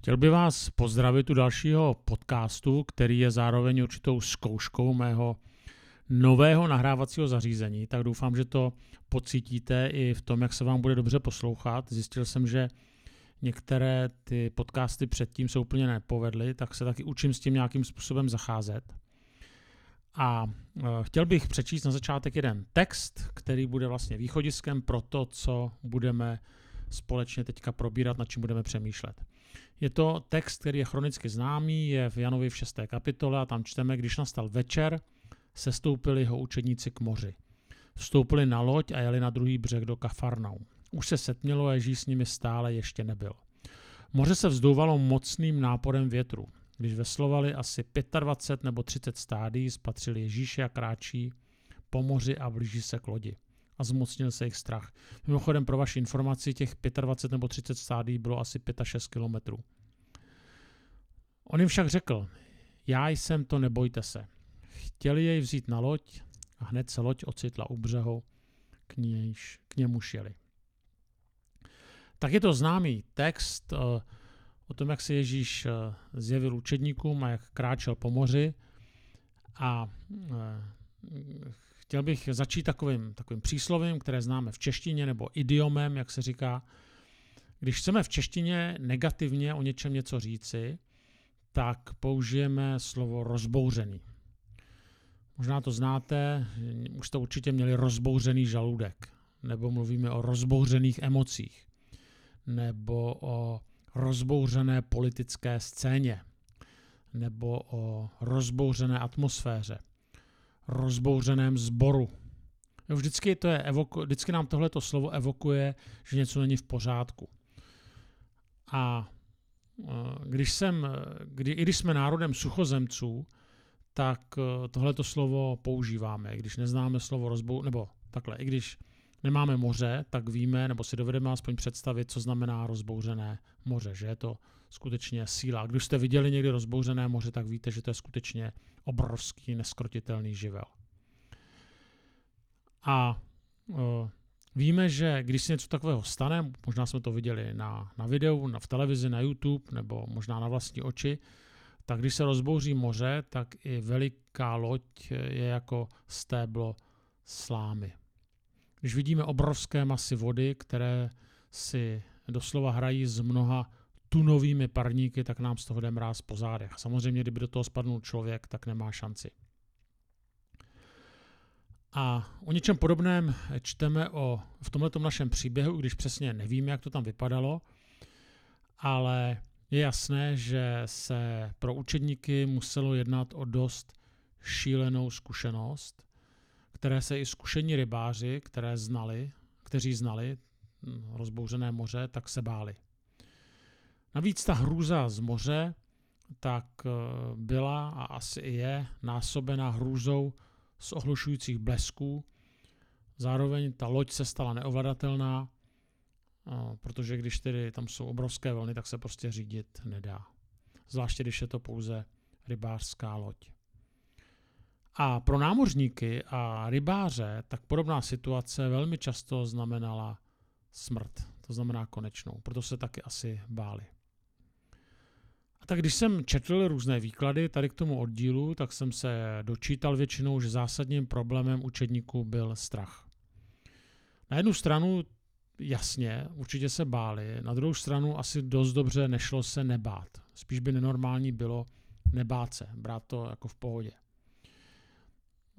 Chtěl bych vás pozdravit u dalšího podcastu, který je zároveň určitou zkouškou mého nového nahrávacího zařízení, tak doufám, že to pocítíte i v tom, jak se vám bude dobře poslouchat. Zjistil jsem, že některé ty podcasty předtím se úplně nepovedly, tak se taky učím s tím nějakým způsobem zacházet. A e, chtěl bych přečíst na začátek jeden text, který bude vlastně východiskem pro to, co budeme společně teďka probírat, nad čím budeme přemýšlet. Je to text, který je chronicky známý, je v Janovi v 6. kapitole a tam čteme, když nastal večer, sestoupili jeho učedníci k moři. Vstoupili na loď a jeli na druhý břeh do Kafarnau. Už se setmělo a Ježíš s nimi stále ještě nebyl. Moře se vzdouvalo mocným náporem větru. Když veslovali asi 25 nebo 30 stádí, spatřili Ježíše a kráčí po moři a blíží se k lodi. A zmocnil se jich strach. Mimochodem pro vaši informaci, těch 25 nebo 30 stádí bylo asi 5-6 kilometrů. On jim však řekl, já jsem to, nebojte se. Chtěli jej vzít na loď a hned se loď ocitla u břehu, k, nějž, k němu šeli. Tak je to známý text uh, o tom, jak se Ježíš uh, zjevil učedníkům a jak kráčel po moři. A uh, chtěl bych začít takovým, takovým příslovím, které známe v češtině, nebo idiomem, jak se říká. Když chceme v češtině negativně o něčem něco říci, tak použijeme slovo rozbouřený. Možná to znáte, už jste určitě měli rozbouřený žaludek, nebo mluvíme o rozbouřených emocích, nebo o rozbouřené politické scéně, nebo o rozbouřené atmosféře, rozbouřeném sboru. Vždycky, to je evoko, vždycky nám tohleto slovo evokuje, že něco není v pořádku. A e, když jsem, kdy, i když jsme národem suchozemců, tak eh, tohleto slovo používáme. Když neznáme slovo rozbou, nebo takhle, i když nemáme moře, tak víme, nebo si dovedeme aspoň představit, co znamená rozbouřené moře, že je to skutečně síla. Když jste viděli někdy rozbouřené moře, tak víte, že to je skutečně obrovský, neskrotitelný živel. A uh, víme, že když se něco takového stane, možná jsme to viděli na, na videu, na, v televizi, na YouTube, nebo možná na vlastní oči, tak když se rozbouří moře, tak i veliká loď je jako stéblo slámy. Když vidíme obrovské masy vody, které si doslova hrají s mnoha tunovými parníky, tak nám z toho jde mráz po zádech. Samozřejmě, kdyby do toho spadnul člověk, tak nemá šanci. A o něčem podobném čteme o, v tomto našem příběhu, když přesně nevíme, jak to tam vypadalo, ale je jasné, že se pro učedníky muselo jednat o dost šílenou zkušenost, které se i zkušení rybáři, které znali, kteří znali hm, rozbouřené moře, tak se báli. Navíc ta hrůza z moře tak eh, byla a asi i je násobená hrůzou z ohlušujících blesků. Zároveň ta loď se stala neovladatelná protože když tedy tam jsou obrovské vlny, tak se prostě řídit nedá. Zvláště když je to pouze rybářská loď. A pro námořníky a rybáře tak podobná situace velmi často znamenala smrt, to znamená konečnou, proto se taky asi báli. A tak když jsem četl různé výklady tady k tomu oddílu, tak jsem se dočítal většinou, že zásadním problémem učedníků byl strach. Na jednu stranu jasně, určitě se báli. Na druhou stranu asi dost dobře nešlo se nebát. Spíš by nenormální bylo nebát se, brát to jako v pohodě.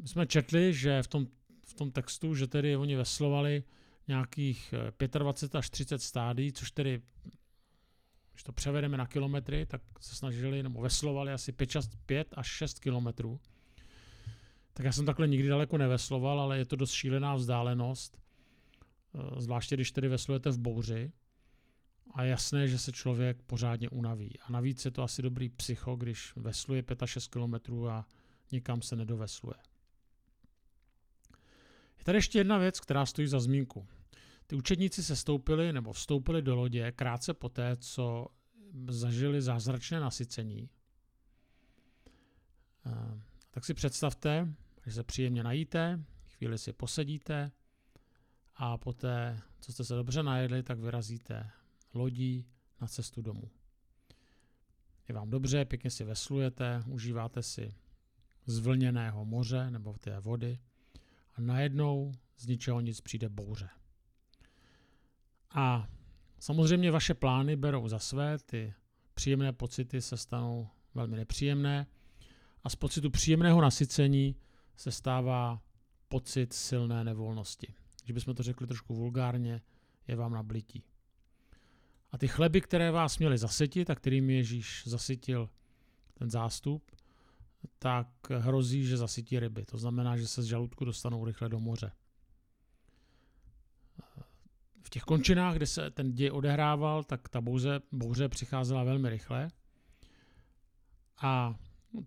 My jsme četli, že v tom, v tom textu, že tedy oni veslovali nějakých 25 eh, až 30 stádí, což tedy, když to převedeme na kilometry, tak se snažili, nebo veslovali asi 5, 5 až 6 kilometrů. Tak já jsem takhle nikdy daleko nevesloval, ale je to dost šílená vzdálenost. Eh, zvláště když tedy veslujete v bouři a jasné, že se člověk pořádně unaví. A navíc je to asi dobrý psycho, když vesluje 5-6 km a nikam se nedovesluje. Je tady ještě jedna věc, která stojí za zmínku. Ty učedníci se stoupili nebo vstoupili do lodě krátce poté, co zažili zázračné nasycení. Eh, tak si představte, že se příjemně najíte, chvíli si posedíte, a poté, co jste se dobře najedli, tak vyrazíte lodí na cestu domů. je vám dobře, pěkně si veslujete, užíváte si zvlněného moře nebo té vody a najednou z ničeho nic přijde bouře. A samozřejmě vaše plány berou za své, ty příjemné pocity se stanou velmi nepříjemné a z pocitu příjemného nasycení se stává pocit silné nevolnosti. Když bychom to řekli trošku vulgárně, je vám na blití. A ty chleby, které vás měly zasytit a kterým Ježíš zasytil ten zástup, tak hrozí, že zasytí ryby. To znamená, že se z žaludku dostanou rychle do moře. Těch končinách, kde se ten děj odehrával, tak ta bouře, bouře přicházela velmi rychle. A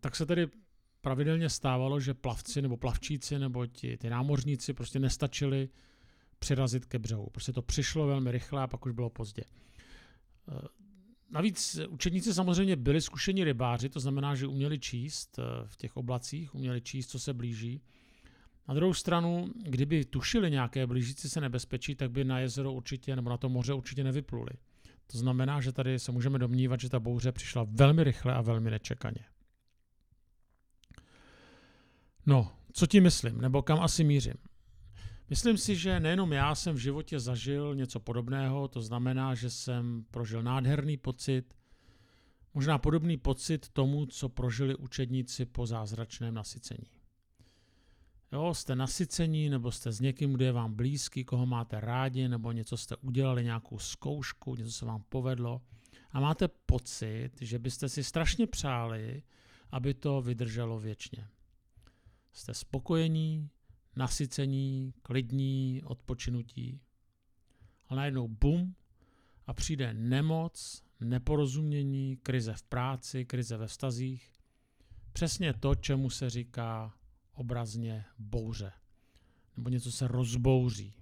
tak se tedy pravidelně stávalo, že plavci nebo plavčíci nebo ti, ty námořníci prostě nestačili přirazit ke břehu. Prostě to přišlo velmi rychle a pak už bylo pozdě. Eh, navíc učedníci samozřejmě byli zkušení rybáři, to znamená, že uměli číst eh, v těch oblacích, uměli číst, co se blíží. Na druhou stranu, kdyby tušili nějaké blížící se nebezpečí, tak by na jezero určitě nebo na to moře určitě nevypluli. To znamená, že tady se můžeme domnívat, že ta bouře přišla velmi rychle a velmi nečekaně. No, co ti myslím, nebo kam asi mířím? Myslím si, že nejenom já jsem v životě zažil něco podobného, to znamená, že jsem prožil nádherný pocit, možná podobný pocit tomu, co prožili učedníci po zázračném nasycení. Jo, jste nasycení, nebo jste s někým, kdo je vám blízký, koho máte rádi, nebo něco jste udělali, nějakou zkoušku, něco se vám povedlo a máte pocit, že byste si strašně přáli, aby to vydrželo věčně. Jste spokojení, nasycení, klidní, odpočinutí. A najednou bum a přijde nemoc, neporozumění, krize v práci, krize ve vztazích. Přesně to, čemu se říká obrazně bouře. Nebo něco se rozbouří.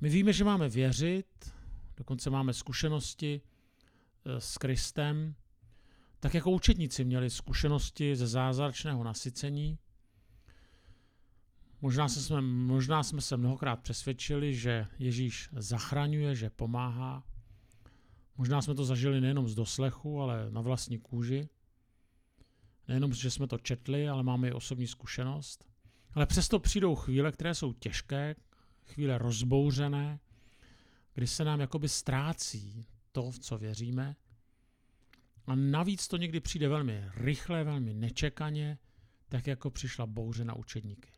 My víme, že máme věřit, dokonce máme zkušenosti eh, s Kristem, tak jako učetníci měli zkušenosti ze zázračného nasycení, Možná, se jsme, možná jsme se mnohokrát přesvědčili, že Ježíš zachraňuje, že pomáhá. Možná jsme to zažili nejenom z doslechu, ale na vlastní kůži. Nejenom, že jsme to četli, ale máme i osobní zkušenost. Ale přesto přijdou chvíle, které jsou těžké, chvíle rozbouřené, kdy se nám jakoby ztrácí to, v co věříme. A navíc to někdy přijde velmi rychle, velmi nečekaně, tak jako přišla bouře na učedníky.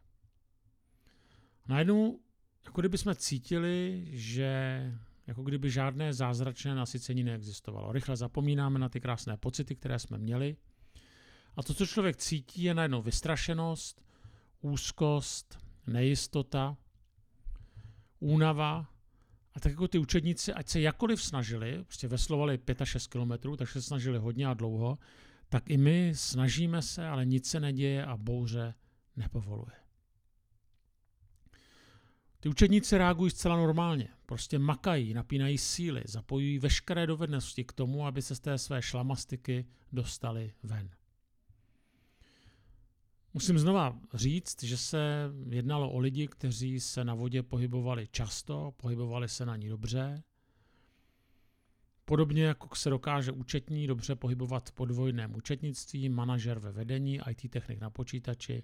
Najednou, jako kdyby jsme cítili, že jako kdyby žádné zázračné nasycení neexistovalo. Rychle zapomínáme na ty krásné pocity, které jsme měli. A to, co člověk cítí, je najednou vystrašenost, úzkost, nejistota, únava. A tak jako ty učedníci, ať se jakoliv snažili, prostě veslovali 5 až 6 kilometrů, takže se snažili hodně a dlouho, tak i my snažíme se, ale nic se neděje a bouře nepovoluje. Ty učedníci reagují zcela normálně. Prostě makají, napínají síly, zapojují veškeré dovednosti k tomu, aby se z té své šlamastiky dostali ven. Musím znova říct, že se jednalo o lidi, kteří se na vodě pohybovali často, pohybovali se na ní dobře. Podobně jako se dokáže účetní dobře pohybovat v podvojném účetnictví, manažer ve vedení, IT technik na počítači,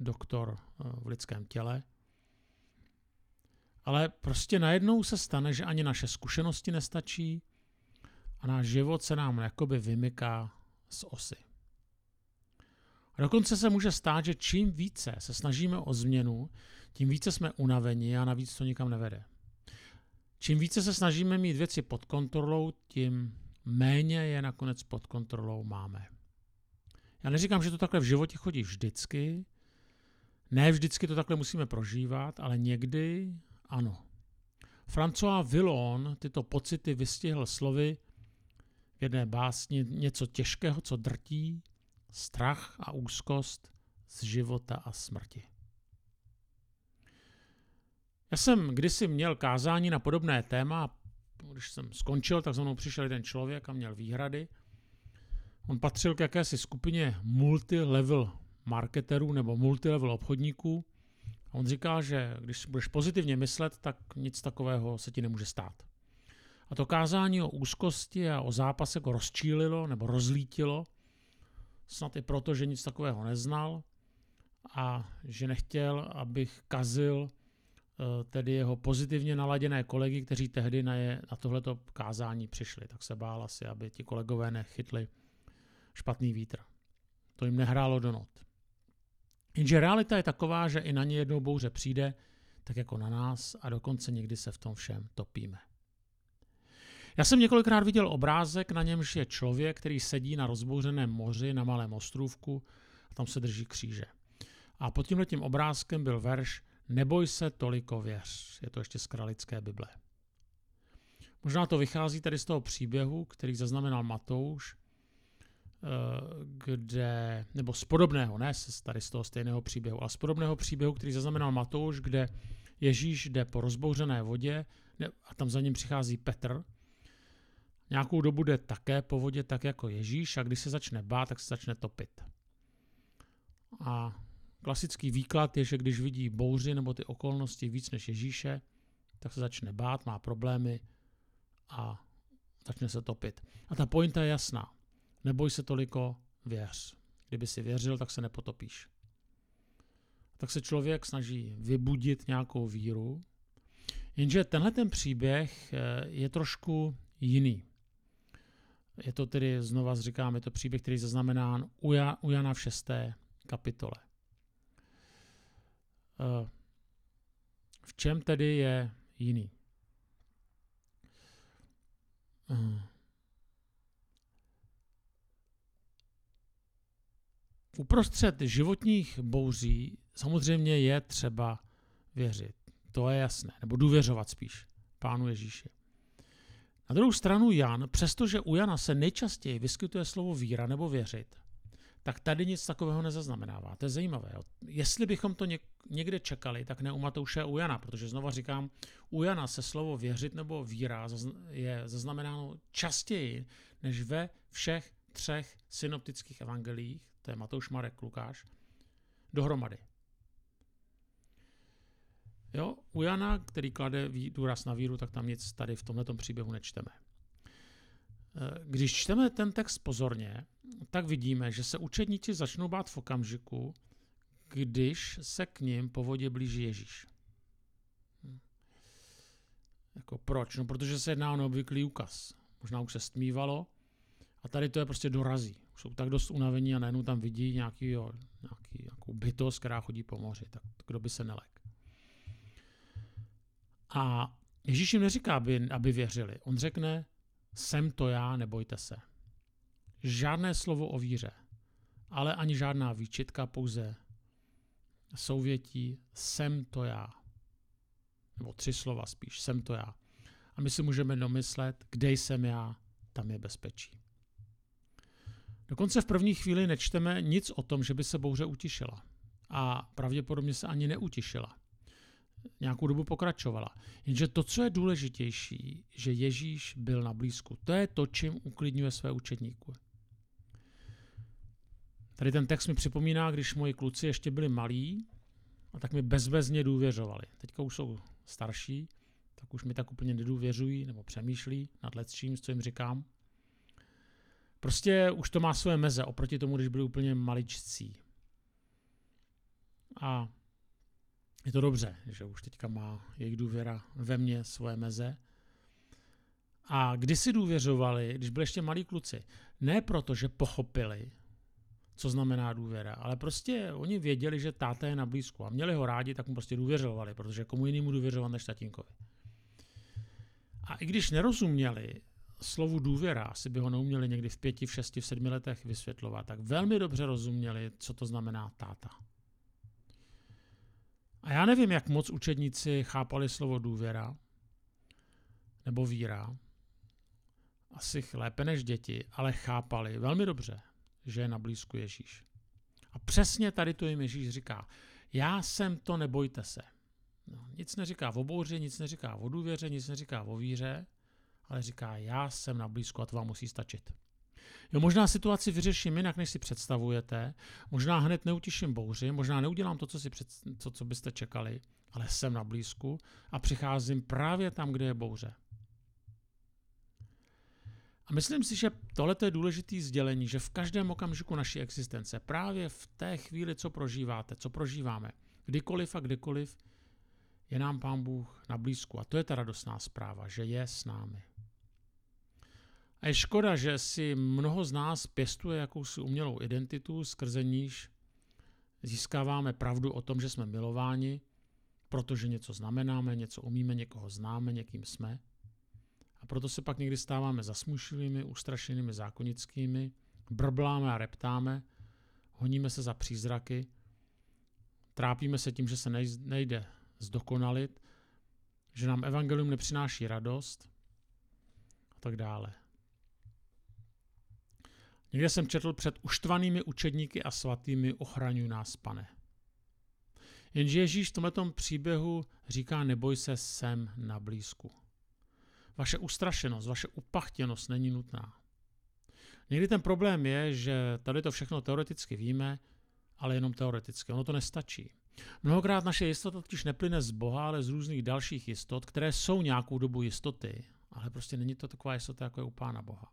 doktor eh, v lidském těle – ale prostě najednou se stane, že ani naše zkušenosti nestačí a náš život se nám jakoby vymyká z osy. A dokonce se může stát, že čím více se snažíme o změnu, tím více jsme unaveni a navíc to nikam nevede. Čím více se snažíme mít věci pod kontrolou, tím méně je nakonec pod kontrolou máme. Já neříkám, že to takhle v životě chodí vždycky, ne vždycky to takhle musíme prožívat, ale někdy ano. François Villon tyto pocity vystihl slovy v jedné básni něco těžkého, co drtí, strach a úzkost z života a smrti. Já jsem kdysi měl kázání na podobné téma, když jsem skončil, tak za mnou přišel jeden člověk a měl výhrady. On patřil k jakési skupině multilevel marketerů nebo multilevel obchodníků, a on říká, že když budeš pozitivně myslet, tak nic takového se ti nemůže stát. A to kázání o úzkosti a o zápase jako rozčílilo nebo rozlítilo, snad i proto, že nic takového neznal a že nechtěl, abych kazil eh, tedy jeho pozitivně naladěné kolegy, kteří tehdy na, je, na tohleto kázání přišli. Tak se bál asi, aby ti kolegové nechytli špatný vítr. To jim nehrálo do not. Jenže realita je taková, že i na ně jednou bouře přijde, tak jako na nás a dokonce někdy se v tom všem topíme. Já jsem několikrát viděl obrázek, na němž je člověk, který sedí na rozbouřeném moři na malém ostrůvku a tam se drží kříže. A pod tímhle obrázkem byl verš Neboj se toliko věř. Je to ještě z kralické Bible. Možná to vychází tady z toho příběhu, který zaznamenal Matouš, eh, kde, nebo z podobného, ne tady z toho stejného příběhu, ale z podobného příběhu, který zaznamenal Matouš, kde Ježíš jde po rozbouřené vodě a tam za ním přichází Petr. Nějakou dobu jde také po vodě, tak jako Ježíš, a když se začne bát, tak se začne topit. A klasický výklad je, že když vidí bouři nebo ty okolnosti víc než Ježíše, tak se začne bát, má problémy a začne se topit. A ta pointa je jasná. Neboj se toliko, věř. Kdyby si věřil, tak se nepotopíš tak se člověk snaží vybudit nějakou víru. Jenže tenhle ten příběh eh, je trošku jiný. Je to tedy, znova říkám, je to příběh, který je zaznamenán u, Jana v šesté kapitole. Eh, v čem tedy je jiný? Eh, uprostřed životních bouří samozřejmě je třeba věřit. To je jasné. Nebo důvěřovat spíš Pánu Ježíši. Na druhou stranu Jan, přestože u Jana se nejčastěji vyskytuje slovo víra nebo věřit, tak tady nic takového nezaznamenává. To je zajímavé. Jo. Jestli bychom to někde čekali, tak ne u Matouše a u Jana, protože znova říkám, u Jana se slovo věřit nebo víra je zaznamenáno častěji než ve všech třech synoptických evangelích, to je Matouš, Marek, Lukáš, dohromady. Jo, u Jana, který klade důraz na víru, tak tam nic tady v tomto příběhu nečteme. Eh, když čteme ten text pozorně, tak vidíme, že se učedníci začnou bát v okamžiku, když se k ním po vodě blíží Ježíš. Hm. Jako proč? No, protože se jedná o neobvyklý úkaz. Možná už se stmívalo a tady to je prostě dorazí. Jsou tak dost unavení a najednou tam vidí nějaký, jo, nějaký, nějakou bytost, která chodí po moři. Tak kdo by se nelek? A Ježíš jim neříká, aby, aby věřili. On řekne, jsem to já, nebojte se. Žádné slovo o víře, ale ani žádná výčitka, pouze souvětí, jsem to já. Nebo tři slova spíš, jsem to já. A my si můžeme domyslet, kde jsem já, tam je bezpečí. Dokonce v první chvíli nečteme nic o tom, že by se bouře utišila. A pravděpodobně se ani neutišila nějakou dobu pokračovala. Jenže to, co je důležitější, že Ježíš byl na blízku. To je to, čím uklidňuje své učedníky. Tady ten text mi připomíná, když moji kluci ještě byli malí, a tak mi bezvezně důvěřovali. Teďka už jsou starší, tak už mi tak úplně nedůvěřují nebo přemýšlí nad čím, co jim říkám. Prostě už to má své meze oproti tomu, když byli úplně maličcí. A je to dobře, že už teďka má jejich důvěra ve mně svoje meze. A kdy si důvěřovali, když byli ještě malí kluci? Ne proto, že pochopili, co znamená důvěra, ale prostě oni věděli, že táta je na blízku a měli ho rádi, tak mu prostě důvěřovali, protože komu jinému důvěřovat než tatínkovi. A i když nerozuměli slovu důvěra, asi by ho neuměli někdy v pěti, v šesti, v sedmi letech vysvětlovat, tak velmi dobře rozuměli, co to znamená táta. A já nevím, jak moc učedníci chápali slovo důvěra nebo víra. Asi lépe než děti, ale chápali velmi dobře, že je na blízku Ježíš. A přesně tady to jim Ježíš říká. Já jsem to, nebojte se. No, nic neříká o bouři, nic neříká o důvěře, nic neříká o víře, ale říká, já jsem na blízku a to vám musí stačit. Jo, možná situaci vyřeším jinak, než si představujete, možná hned neutiším bouři, možná neudělám to, co, si před, to, co byste čekali, ale jsem na blízku a přicházím právě tam, kde je bouře. A myslím si, že tohle je důležité sdělení, že v každém okamžiku naší existence, právě v té chvíli, co prožíváte, co prožíváme, kdykoliv a kdekoliv, je nám Pán Bůh na blízku. A to je ta radostná zpráva, že je s námi. A je škoda, že si mnoho z nás pěstuje jakousi umělou identitu, skrze níž získáváme pravdu o tom, že jsme milováni, protože něco znamenáme, něco umíme, někoho známe, někým jsme. A proto se pak někdy stáváme zasmušilými, ustrašenými, zákonickými, brbláme a reptáme, honíme se za přízraky, trápíme se tím, že se nejde zdokonalit, že nám evangelium nepřináší radost a tak dále. Někde jsem četl před uštvanými učedníky a svatými ochraňuj nás, pane. Jenže Ježíš v tomto příběhu říká, neboj se, sem na blízku. Vaše ustrašenost, vaše upachtěnost není nutná. Někdy ten problém je, že tady to všechno teoreticky víme, ale jenom teoreticky. Ono to nestačí. Mnohokrát naše jistota totiž neplyne z Boha, ale z různých dalších jistot, které jsou nějakou dobu jistoty, ale prostě není to taková jistota, jako je u Pána Boha. Uh,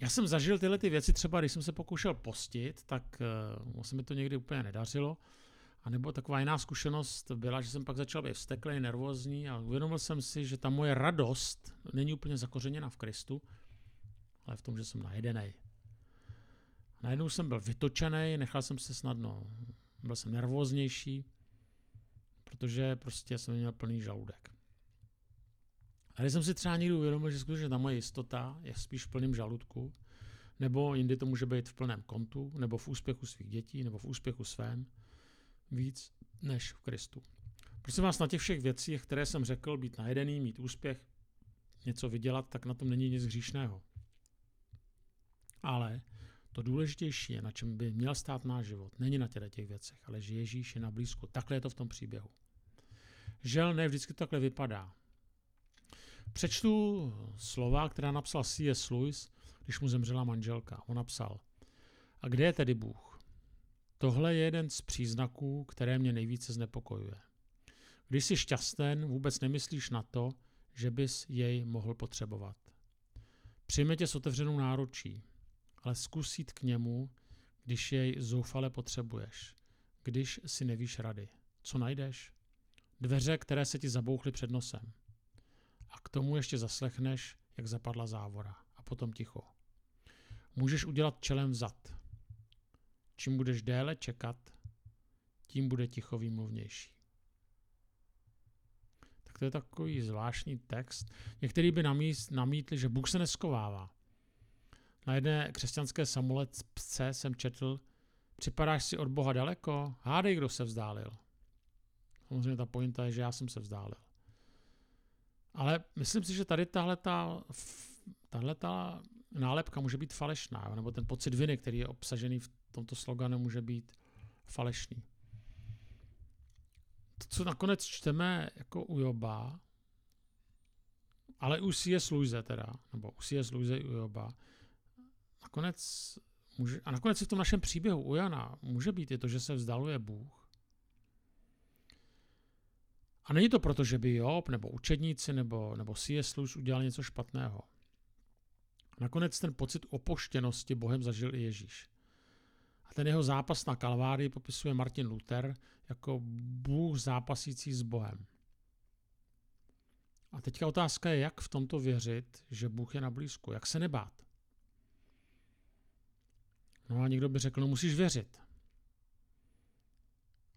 já jsem zažil tyhle ty věci třeba, když jsem se pokoušel postit, tak uh, se mi to někdy úplně nedařilo. A nebo taková jiná zkušenost byla, že jsem pak začal být vsteklý, nervózní a uvědomil jsem si, že ta moje radost není úplně zakořeněna v Kristu, ale v tom, že jsem najedený. Najednou jsem byl vytočený, nechal jsem se snadno, byl jsem nervóznější, protože prostě jsem měl plný žaludek. A když jsem si třeba někdy uvědomil, že skutečně ta moje jistota je spíš v plném žaludku, nebo jindy to může být v plném kontu, nebo v úspěchu svých dětí, nebo v úspěchu svém, víc než v Kristu. Prosím vás, na těch všech věcích, které jsem řekl, být najedený, mít úspěch, něco vydělat, tak na tom není nic hříšného. Ale to důležitější je, na čem by měl stát náš život, není na těchto těch věcech, ale že Ježíš je na blízku. Takhle je to v tom příběhu. Žel ne vždycky to takhle vypadá. Přečtu slova, která napsal C.S. Lewis, když mu zemřela manželka. On napsal, a kde je tedy Bůh? Tohle je jeden z příznaků, které mě nejvíce znepokojuje. Když jsi šťasten, vůbec nemyslíš na to, že bys jej mohl potřebovat. Přijme tě s otevřenou náručí, ale zkus jít k němu, když jej zoufale potřebuješ, když si nevíš rady. Co najdeš? Dveře, které se ti zabouchly před nosem. Tomu ještě zaslechneš, jak zapadla závora. A potom ticho. Můžeš udělat čelem vzad. Čím budeš déle čekat, tím bude ticho výmluvnější. Tak to je takový zvláštní text. Některý by namítli, že Bůh se neskovává. Na jedné křesťanské samolepce jsem četl, připadáš si od Boha daleko? Hádej, kdo se vzdálil. Samozřejmě ta pointa je, že já jsem se vzdálil. Ale myslím si, že tady tahle ta nálepka může být falešná, nebo ten pocit viny, který je obsažený v tomto sloganu, může být falešný. To, co nakonec čteme jako u Joba, ale u C.S. Luise teda, nebo u C.S. Luise i u Joba, nakonec může, a nakonec i v tom našem příběhu u Jana může být i to, že se vzdaluje Bůh. A není to proto, že by Job nebo učedníci nebo, nebo C.S. Lewis udělali něco špatného. Nakonec ten pocit opoštěnosti Bohem zažil i Ježíš. A ten jeho zápas na Kalvárii popisuje Martin Luther jako Bůh zápasící s Bohem. A teďka otázka je, jak v tomto věřit, že Bůh je na blízku, jak se nebát. No a někdo by řekl, no musíš věřit.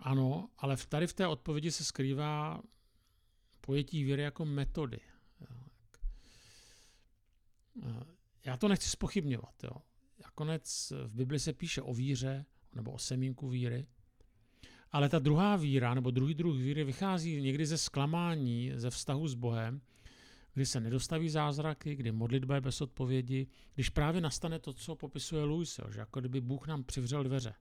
Ano, ale tady v té odpovědi se skrývá pojetí víry jako metody. Já to nechci spochybňovat. Jo. Nakonec v Bibli se píše o víře nebo o semínku víry, ale ta druhá víra nebo druhý druh víry vychází někdy ze zklamání, ze vztahu s Bohem, kdy se nedostaví zázraky, kdy modlitba je bez odpovědi, když právě nastane to, co popisuje Louis, že jako kdyby Bůh nám přivřel dveře.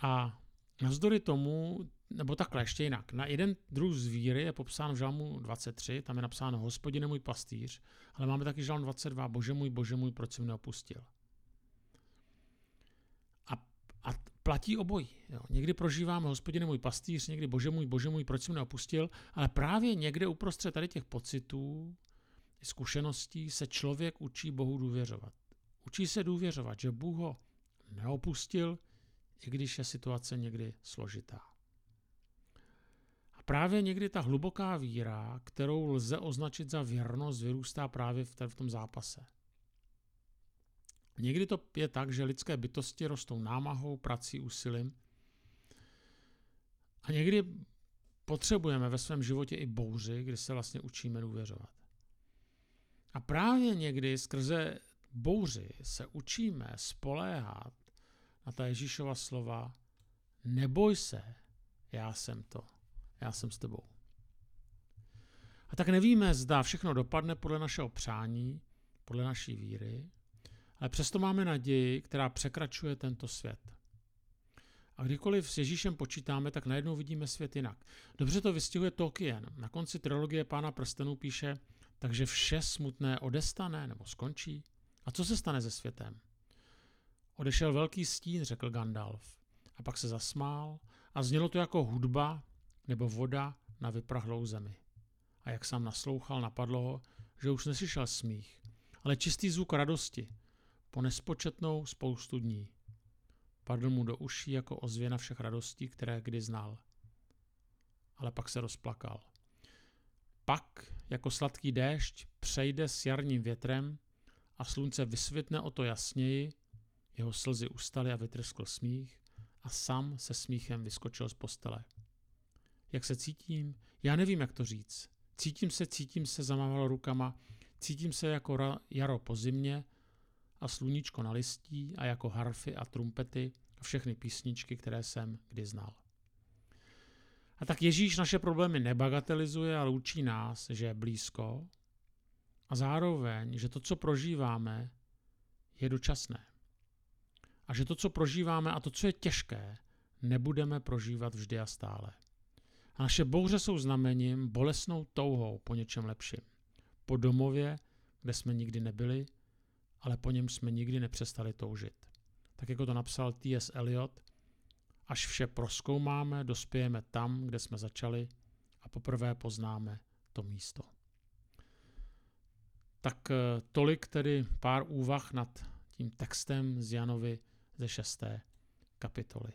A navzdory tomu, nebo takhle ještě jinak, na jeden druh z víry je popsán v žalmu 23, tam je napsáno Hospodine můj pastýř, ale máme taky žalm 22, Bože můj, Bože můj, proč jsi mě opustil. A, a platí obojí. Jo. Někdy prožíváme, hospodine můj pastýř, někdy bože můj, bože můj, proč jsi mě opustil, ale právě někde uprostřed tady těch pocitů, zkušeností se člověk učí Bohu důvěřovat. Učí se důvěřovat, že Bůh ho neopustil, i když je situace někdy složitá. A právě někdy ta hluboká víra, kterou lze označit za věrnost, vyrůstá právě v, v tom zápase. Někdy to je tak, že lidské bytosti rostou námahou, prací, úsilím. A někdy potřebujeme ve svém životě i bouři, kdy se vlastně učíme důvěřovat. A právě někdy skrze bouři se učíme spoléhat na ta Ježíšova slova neboj se, já jsem to, já jsem s tebou. A tak nevíme, zda všechno dopadne podle našeho přání, podle naší víry, ale přesto máme naději, která překračuje tento svět. A kdykoliv s Ježíšem počítáme, tak najednou vidíme svět jinak. Dobře to vystihuje Tolkien. Na konci trilogie Pána prstenů píše, takže vše smutné odestane nebo skončí. A co se stane se světem? Odešel velký stín, řekl Gandalf. A pak se zasmál a znělo to jako hudba nebo voda na vyprahlou zemi. A jak sám naslouchal, napadlo ho, že už neslyšel smích, ale čistý zvuk radosti po nespočetnou spoustu dní. Padl mu do uší jako ozvěna všech radostí, které kdy znal. Ale pak se rozplakal. Pak, jako sladký déšť, přejde s jarním větrem a slunce vysvětne o to jasněji, jeho slzy ustaly a vytrskl smích a sám se smíchem vyskočil z postele. Jak se cítím? Já nevím, jak to říct. Cítím se, cítím se, zamával rukama, cítím se jako jaro po zimě a sluníčko na listí a jako harfy a trumpety a všechny písničky, které jsem kdy znal. A tak Ježíš naše problémy nebagatelizuje, ale učí nás, že je blízko a zároveň, že to, co prožíváme, je dočasné. A že to, co prožíváme a to, co je těžké, nebudeme prožívat vždy a stále. A naše bouře jsou znamením, bolesnou touhou po něčem lepším. Po domově, kde jsme nikdy nebyli, ale po něm jsme nikdy nepřestali toužit. Tak jako to napsal T.S. Eliot, až vše proskoumáme, dospějeme tam, kde jsme začali a poprvé poznáme to místo. Tak eh, tolik tedy pár úvah nad tím textem z Janovi ze šesté kapitoly.